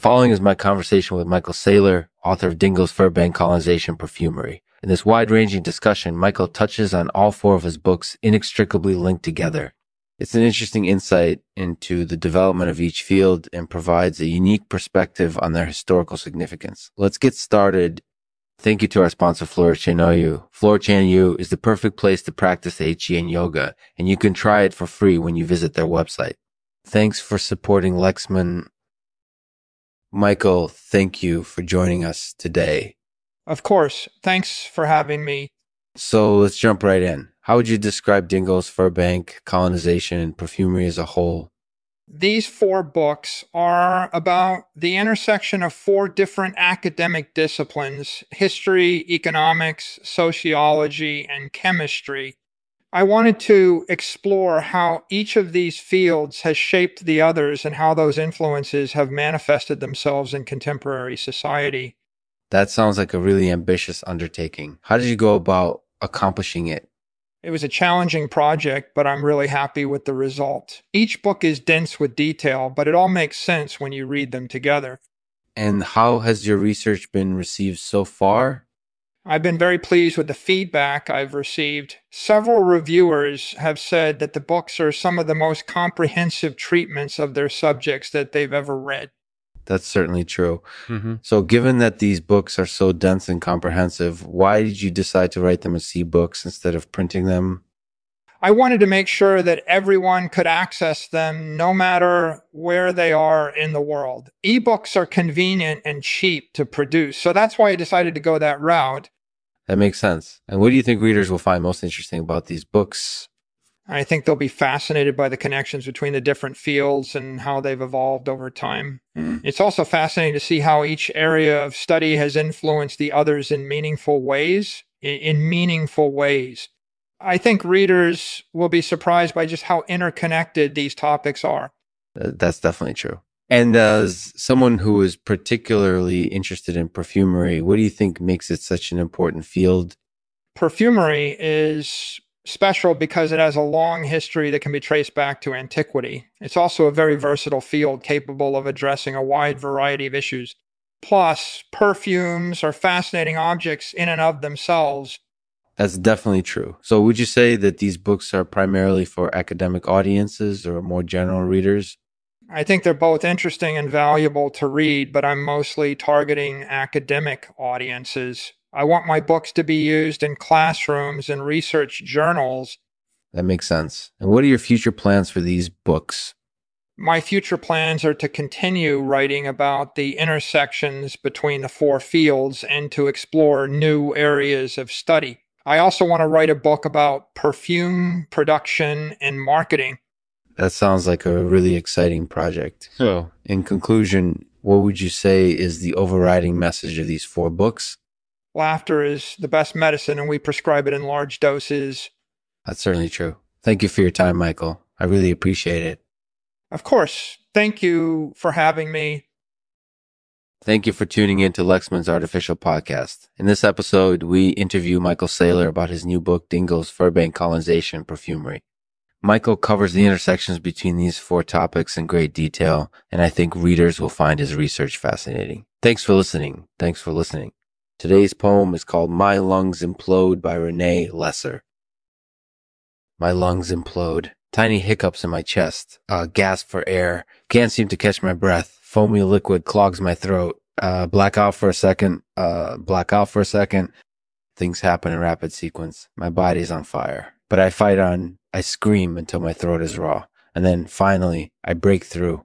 following is my conversation with Michael Saylor, author of Dingles Firbank Colonization Perfumery. In this wide ranging discussion, Michael touches on all four of his books inextricably linked together. It's an interesting insight into the development of each field and provides a unique perspective on their historical significance. Let's get started. Thank you to our sponsor, Flora Chenoyu. Flora Chenoyu is the perfect place to practice HG and yoga, and you can try it for free when you visit their website. Thanks for supporting Lexman. Michael, thank you for joining us today. Of course. Thanks for having me. So let's jump right in. How would you describe Dingo's Firbank, colonization and perfumery as a whole? These four books are about the intersection of four different academic disciplines history, economics, sociology, and chemistry. I wanted to explore how each of these fields has shaped the others and how those influences have manifested themselves in contemporary society. That sounds like a really ambitious undertaking. How did you go about accomplishing it? It was a challenging project, but I'm really happy with the result. Each book is dense with detail, but it all makes sense when you read them together. And how has your research been received so far? I've been very pleased with the feedback I've received. Several reviewers have said that the books are some of the most comprehensive treatments of their subjects that they've ever read. That's certainly true. Mm-hmm. So, given that these books are so dense and comprehensive, why did you decide to write them as e-books instead of printing them? I wanted to make sure that everyone could access them no matter where they are in the world. Ebooks are convenient and cheap to produce. So that's why I decided to go that route. That makes sense. And what do you think readers will find most interesting about these books? I think they'll be fascinated by the connections between the different fields and how they've evolved over time. Mm. It's also fascinating to see how each area of study has influenced the others in meaningful ways. In meaningful ways. I think readers will be surprised by just how interconnected these topics are. Uh, that's definitely true. And as someone who is particularly interested in perfumery, what do you think makes it such an important field? Perfumery is special because it has a long history that can be traced back to antiquity. It's also a very versatile field capable of addressing a wide variety of issues. Plus, perfumes are fascinating objects in and of themselves that's definitely true. So, would you say that these books are primarily for academic audiences or more general readers? I think they're both interesting and valuable to read, but I'm mostly targeting academic audiences. I want my books to be used in classrooms and research journals. That makes sense. And what are your future plans for these books? My future plans are to continue writing about the intersections between the four fields and to explore new areas of study. I also want to write a book about perfume production and marketing. That sounds like a really exciting project. So, in conclusion, what would you say is the overriding message of these four books? Laughter is the best medicine, and we prescribe it in large doses. That's certainly true. Thank you for your time, Michael. I really appreciate it. Of course. Thank you for having me. Thank you for tuning in to Lexman's Artificial Podcast. In this episode, we interview Michael Saylor about his new book, Dingles Firbank Colonization Perfumery. Michael covers the intersections between these four topics in great detail, and I think readers will find his research fascinating. Thanks for listening. Thanks for listening. Today's poem is called My Lungs Implode by Renee Lesser. My lungs implode. Tiny hiccups in my chest. A gasp for air. Can't seem to catch my breath foamy liquid clogs my throat. Uh, black out for a second. Uh, black out for a second. Things happen in rapid sequence. My body's on fire, but I fight on. I scream until my throat is raw. And then finally, I break through.